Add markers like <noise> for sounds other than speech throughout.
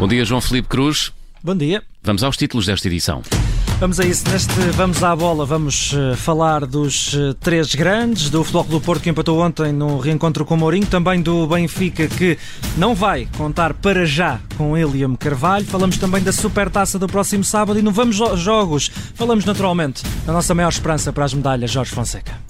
Bom dia, João Felipe Cruz. Bom dia. Vamos aos títulos desta edição. Vamos a isso. Neste Vamos à Bola vamos uh, falar dos uh, três grandes, do Futebol do Porto que empatou ontem no reencontro com o Mourinho, também do Benfica que não vai contar para já com William Carvalho. Falamos também da Supertaça do próximo sábado e no Vamos Jogos falamos naturalmente da nossa maior esperança para as medalhas, Jorge Fonseca.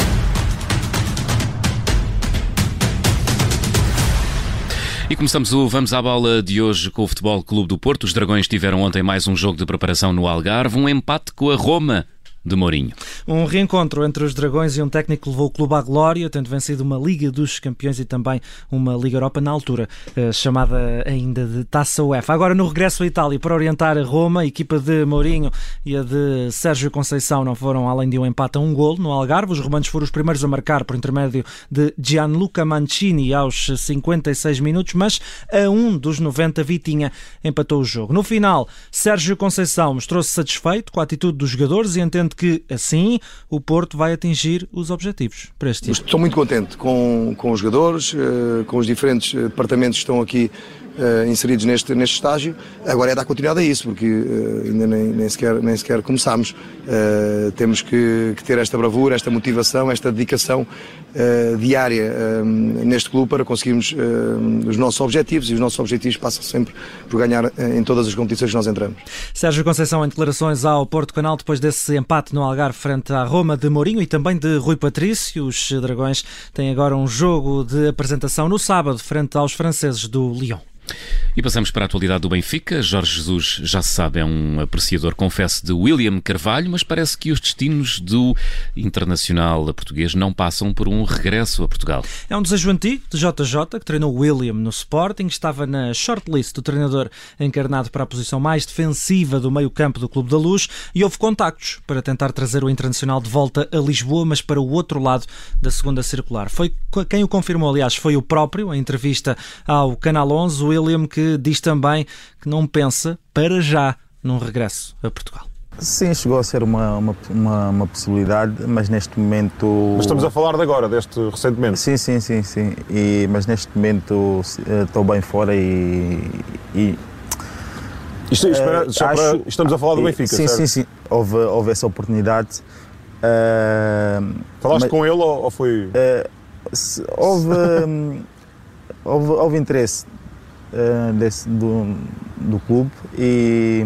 E começamos o Vamos à Bola de hoje com o Futebol Clube do Porto. Os Dragões tiveram ontem mais um jogo de preparação no Algarve, um empate com a Roma de Mourinho. Um reencontro entre os Dragões e um técnico que levou o clube à glória, tendo vencido uma Liga dos Campeões e também uma Liga Europa na altura, eh, chamada ainda de Taça UEFA. Agora no regresso à Itália para orientar a Roma, a equipa de Mourinho e a de Sérgio Conceição não foram além de um empate a um gol no Algarve. Os romanos foram os primeiros a marcar por intermédio de Gianluca Mancini aos 56 minutos, mas a um dos 90 Vitinha empatou o jogo. No final, Sérgio Conceição mostrou-se satisfeito com a atitude dos jogadores e entende que assim o Porto vai atingir os objetivos para este ano. Estou muito contente com, com os jogadores, eh, com os diferentes departamentos que estão aqui uh, inseridos neste, neste estágio. Agora é dar continuidade a isso, porque uh, ainda nem, nem, sequer, nem sequer começámos. Uh, temos que, que, ter esta bravura, esta motivação, esta dedicação diária neste clube para conseguirmos os nossos objetivos e os nossos objetivos passam sempre por ganhar em todas as competições que nós entramos. Sérgio Conceição em declarações ao Porto Canal depois desse empate no Algarve frente à Roma de Mourinho e também de Rui Patrício. Os Dragões têm agora um jogo de apresentação no sábado frente aos franceses do Lyon. E passamos para a atualidade do Benfica. Jorge Jesus, já se sabe, é um apreciador, confesso, de William Carvalho, mas parece que os destinos do internacional português não passam por um regresso a Portugal. É um desejo antigo de JJ, que treinou William no Sporting, estava na shortlist do treinador encarnado para a posição mais defensiva do meio-campo do Clube da Luz e houve contactos para tentar trazer o internacional de volta a Lisboa, mas para o outro lado da segunda circular. Foi quem o confirmou, aliás, foi o próprio, em entrevista ao Canal 11, William, que que diz também que não pensa para já num regresso a Portugal. Sim, chegou a ser uma, uma, uma, uma, possibilidade, mas neste momento. Mas estamos a falar de agora, deste recentemente? Sim, sim, sim, sim. E, mas neste momento eh, estou bem fora e. e Isto, espera, uh, acho, estamos a falar do Benfica, Sim, certo? sim, sim. Houve, houve essa oportunidade. Uh, Falaste mas, com ele ou, ou foi. Uh, se, houve, <laughs> houve, houve interesse uh, desse, do, do clube e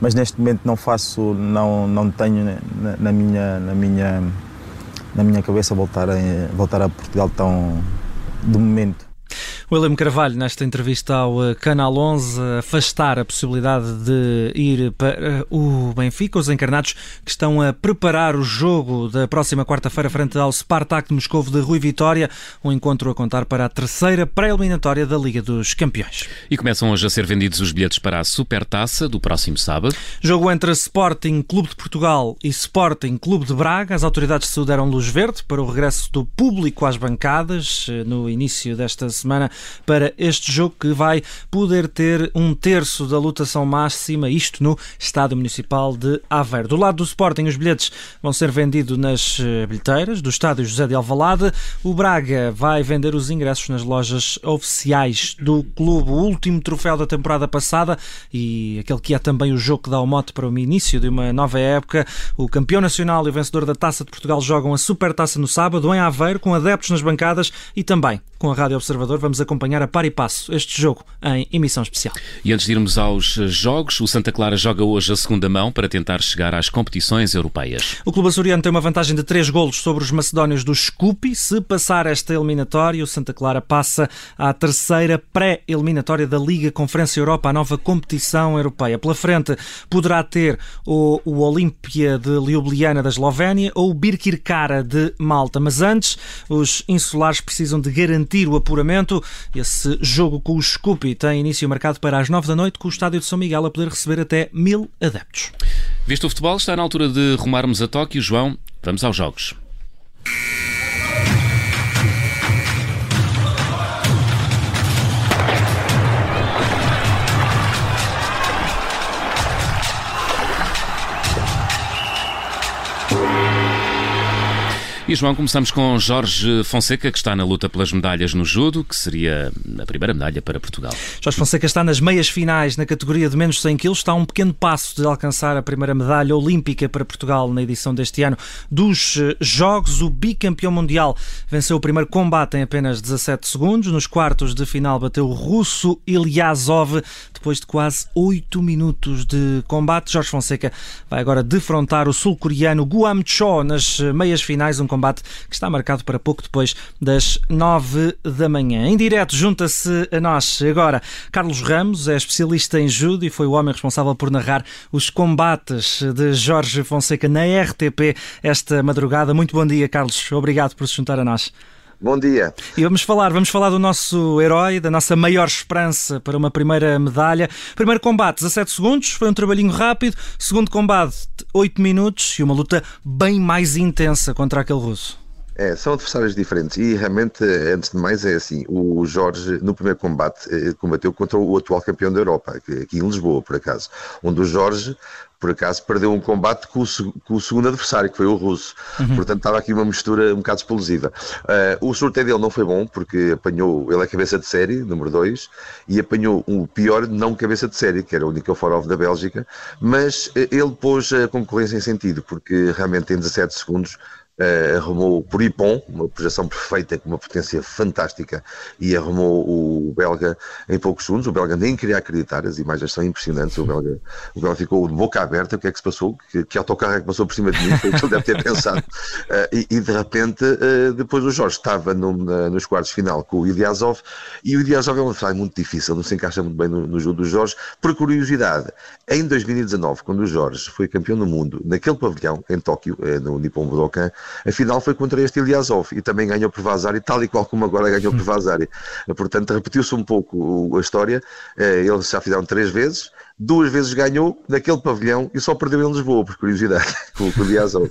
mas neste momento não faço não não tenho na, na minha na minha na minha cabeça voltar a voltar a Portugal tão de momento William Carvalho, nesta entrevista ao eh, Canal 11, afastar a possibilidade de ir para eh, o Benfica, os encarnados que estão a preparar o jogo da próxima quarta-feira frente ao Spartak de Moscou de Rui Vitória, um encontro a contar para a terceira pré-eliminatória da Liga dos Campeões. E começam hoje a ser vendidos os bilhetes para a Supertaça do próximo sábado. Jogo entre Sporting Clube de Portugal e Sporting Clube de Braga. As autoridades se deram luz verde para o regresso do público às bancadas eh, no início desta semana para este jogo que vai poder ter um terço da lotação máxima, isto no Estádio Municipal de Aveiro. Do lado do Sporting, os bilhetes vão ser vendidos nas eh, bilheteiras do Estádio José de Alvalade. O Braga vai vender os ingressos nas lojas oficiais do clube. O último troféu da temporada passada e aquele que é também o jogo que dá o mote para o início de uma nova época. O campeão nacional e o vencedor da Taça de Portugal jogam a Supertaça no sábado em Aveiro, com adeptos nas bancadas e também com a Rádio Observador. Vamos acompanhar a par e passo este jogo em emissão especial. E antes de irmos aos eh, jogos, o Santa Clara joga hoje a segunda mão para tentar chegar às competições europeias. O clube açoriano tem uma vantagem de 3 golos sobre os macedónios do Scupi. Se passar esta eliminatória, o Santa Clara passa à terceira pré-eliminatória da Liga Conferência Europa, a nova competição europeia. Pela frente poderá ter o, o Olímpia de Ljubljana da Eslovénia ou o Birkirkara de Malta. Mas antes, os insulares precisam de garantir o apuramento. Esse jogo com o Scoopy tem início marcado para as 9 da noite, com o estádio de São Miguel a poder receber até mil adeptos. Visto o futebol, está na altura de rumarmos a Tóquio. João, vamos aos jogos. E João, começamos com Jorge Fonseca, que está na luta pelas medalhas no judo, que seria a primeira medalha para Portugal. Jorge Fonseca está nas meias finais na categoria de menos de 100 kg, está a um pequeno passo de alcançar a primeira medalha olímpica para Portugal na edição deste ano dos eh, Jogos. O bicampeão mundial venceu o primeiro combate em apenas 17 segundos. Nos quartos de final bateu o russo Ilyasov depois de quase 8 minutos de combate. Jorge Fonseca vai agora defrontar o sul-coreano Guam Cho nas meias finais, um combate que está marcado para pouco depois das 9 da manhã. Em direto, junta-se a nós agora Carlos Ramos, é especialista em judo e foi o homem responsável por narrar os combates de Jorge Fonseca na RTP esta madrugada. Muito bom dia, Carlos. Obrigado por se juntar a nós. Bom dia. E vamos falar, vamos falar do nosso herói, da nossa maior esperança para uma primeira medalha. Primeiro combate, 17 segundos, foi um trabalhinho rápido. Segundo combate, 8 minutos e uma luta bem mais intensa contra aquele russo. É, são adversários diferentes e realmente, antes de mais, é assim: o Jorge, no primeiro combate, eh, combateu contra o atual campeão da Europa, aqui em Lisboa, por acaso, onde o Jorge, por acaso, perdeu um combate com o, com o segundo adversário, que foi o russo. Uhum. Portanto, estava aqui uma mistura um bocado explosiva. Uh, o sorteio dele não foi bom, porque apanhou, ele é cabeça de série, número 2, e apanhou o pior não cabeça de série, que era o Nikiforov da Bélgica, mas eh, ele pôs a concorrência em sentido, porque realmente em 17 segundos Uh, arrumou o Puripon, uma projeção perfeita com uma potência fantástica, e arrumou o belga em poucos segundos. O belga nem queria acreditar, as imagens são impressionantes. O belga, o belga ficou de boca aberta: o que é que se passou? Que, que autocarro é que passou por cima de mim? Foi o que ele deve ter pensado. Uh, <laughs> e, e, de repente, uh, depois o Jorge estava no, na, nos quartos final com o Ilyasov, e o Ilyasov é um adversário muito difícil, não se encaixa muito bem no, no jogo do Jorge. Por curiosidade, em 2019, quando o Jorge foi campeão do mundo, naquele pavilhão, em Tóquio, no Nippon Budokan, a final foi contra este Ilyasov e também ganhou por Vazari, tal e qual como agora ganhou por <laughs> Vazari. Portanto, repetiu-se um pouco a história. Eh, eles já fizeram três vezes, duas vezes ganhou naquele pavilhão e só perdeu em Lisboa, por curiosidade, <laughs> com o Ilyasov.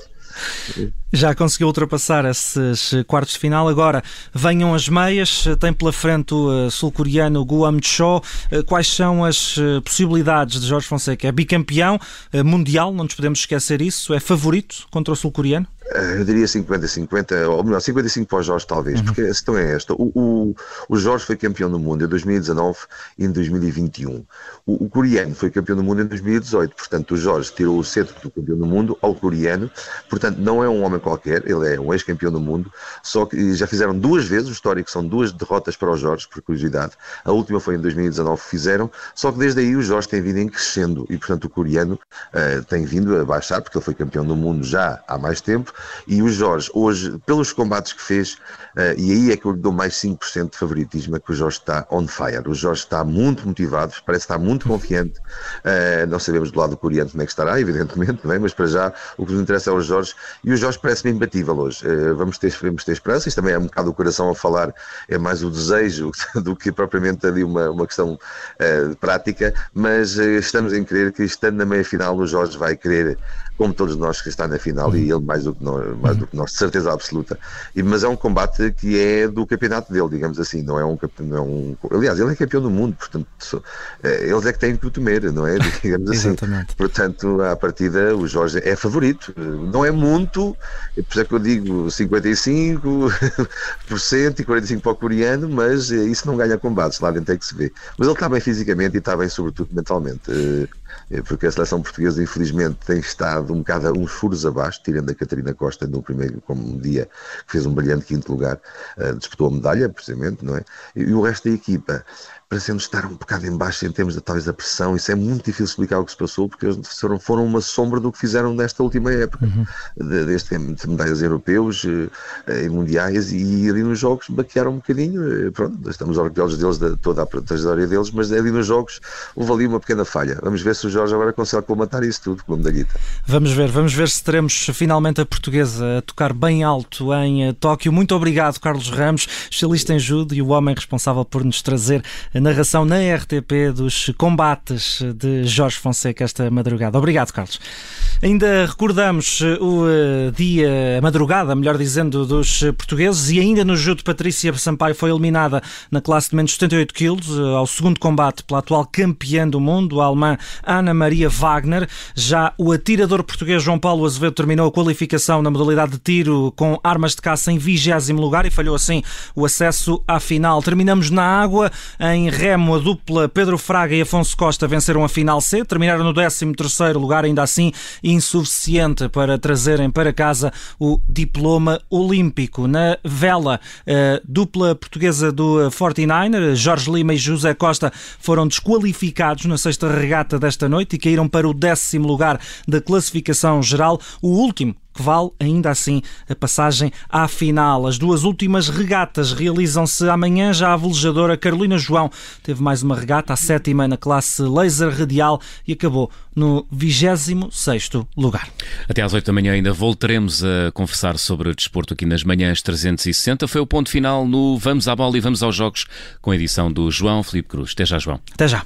Já conseguiu ultrapassar esses quartos de final. Agora venham as meias. Tem pela frente o eh, sul-coreano Guam Cho. Eh, quais são as possibilidades de Jorge Fonseca? É bicampeão mundial, não nos podemos esquecer isso. É favorito contra o sul-coreano? Eu diria 50-50, ou melhor, 55 para o Jorge, talvez, uhum. porque a questão é esta: o, o, o, Jorge foi campeão do mundo em 2019 e em 2021. O, o, coreano foi campeão do mundo em 2018, portanto, o Jorge tirou o centro do campeão do mundo ao coreano, portanto, não é um homem qualquer, ele é um ex-campeão do mundo, só que já fizeram duas vezes, o histórico são duas derrotas para o Jorge, por curiosidade. A última foi em 2019 que fizeram, só que desde aí o Jorge tem vindo em crescendo e, portanto, o coreano uh, tem vindo a baixar, porque ele foi campeão do mundo já há mais tempo e o Jorge, hoje, pelos combates que fez, uh, e aí é que eu lhe dou mais 5% de favoritismo, é que o Jorge está on fire. O Jorge está muito motivado, parece estar muito confiante. Uh, não sabemos do lado do coreano como é que estará, <laughs> evidentemente, não é? mas para já o que nos interessa é o Jorge. E o Jorge parece-me imbatível hoje. Uh, vamos, ter, vamos ter esperança. Isto também é um bocado o coração a falar, é mais o desejo <laughs> do que propriamente ali uma, uma questão prática, mas estamos em crer que estando na meia final o Jorge vai querer como todos nós que está na final e ele mais do que nós, mais do que nós de certeza absoluta. E, mas é um combate que é do campeonato dele, digamos assim, não é um, não é um aliás, ele é campeão do mundo, portanto, é, eles é que têm que o temer, não é? <laughs> Digamos assim. Exatamente. Portanto, à partida, o Jorge é favorito, não é muito, por isso é que eu digo 55% e 45% <laughs> para o coreano, mas isso não ganha combates, lá dentro é que se vê. Mas ele está bem fisicamente e está bem, sobretudo, mentalmente. É, porque a seleção portuguesa, infelizmente, tem estado um bocado uns furos abaixo, tirando a Catarina Costa no primeiro como um dia, que fez um brilhante quinto lugar, uh, disputou a medalha, precisamente, não é? E o resto da equipa parecendo estar um bocado em baixo em termos de, talvez da pressão. Isso é muito difícil explicar o que se passou, porque eles foram, foram uma sombra do que fizeram nesta última época, uhum. de, deste de medalhas europeus eh, e mundiais, e ali nos jogos baquearam um bocadinho. Eh, pronto, estamos orgulhosos deles, de toda a trajetória deles, mas ali nos jogos houve ali uma pequena falha. Vamos ver se o Jorge agora consegue colmatar isso tudo com a medalhita. Vamos ver, vamos ver se teremos finalmente a portuguesa a tocar bem alto em eh, Tóquio. Muito obrigado, Carlos Ramos, especialista em judo e o homem responsável por nos trazer a narração na RTP dos combates de Jorge Fonseca esta madrugada. Obrigado, Carlos. Ainda recordamos eh, o uh, dia, a madrugada, melhor dizendo, dos portugueses e ainda no judo Patrícia Sampaio foi eliminada na classe de menos 78 quilos uh, ao segundo combate pela atual campeã do mundo, a alemã Ana Maria Wagner. Já o atirador português João Paulo Azevedo terminou a qualificação na modalidade de tiro com armas de caça em vigésimo lugar e falhou assim o acesso à final. Terminamos na água, em remo, a dupla Pedro Fraga e Afonso Costa venceram a final C, terminaram no 13 terceiro lugar, ainda assim insuficiente para trazerem para casa o diploma olímpico. Na vela, a dupla portuguesa do 49er, Jorge Lima e José Costa, foram desqualificados na sexta regata desta noite e caíram para o décimo lugar da classificação geral. O último que vale ainda assim a passagem à final. As duas últimas regatas realizam-se amanhã. Já a velejadora Carolina João teve mais uma regata, a sétima na classe laser radial e acabou no 26 lugar. Até às 8 da manhã ainda voltaremos a conversar sobre o desporto aqui nas manhãs 360. Foi o ponto final no Vamos à Bola e Vamos aos Jogos com a edição do João Felipe Cruz. Até já, João. Até já.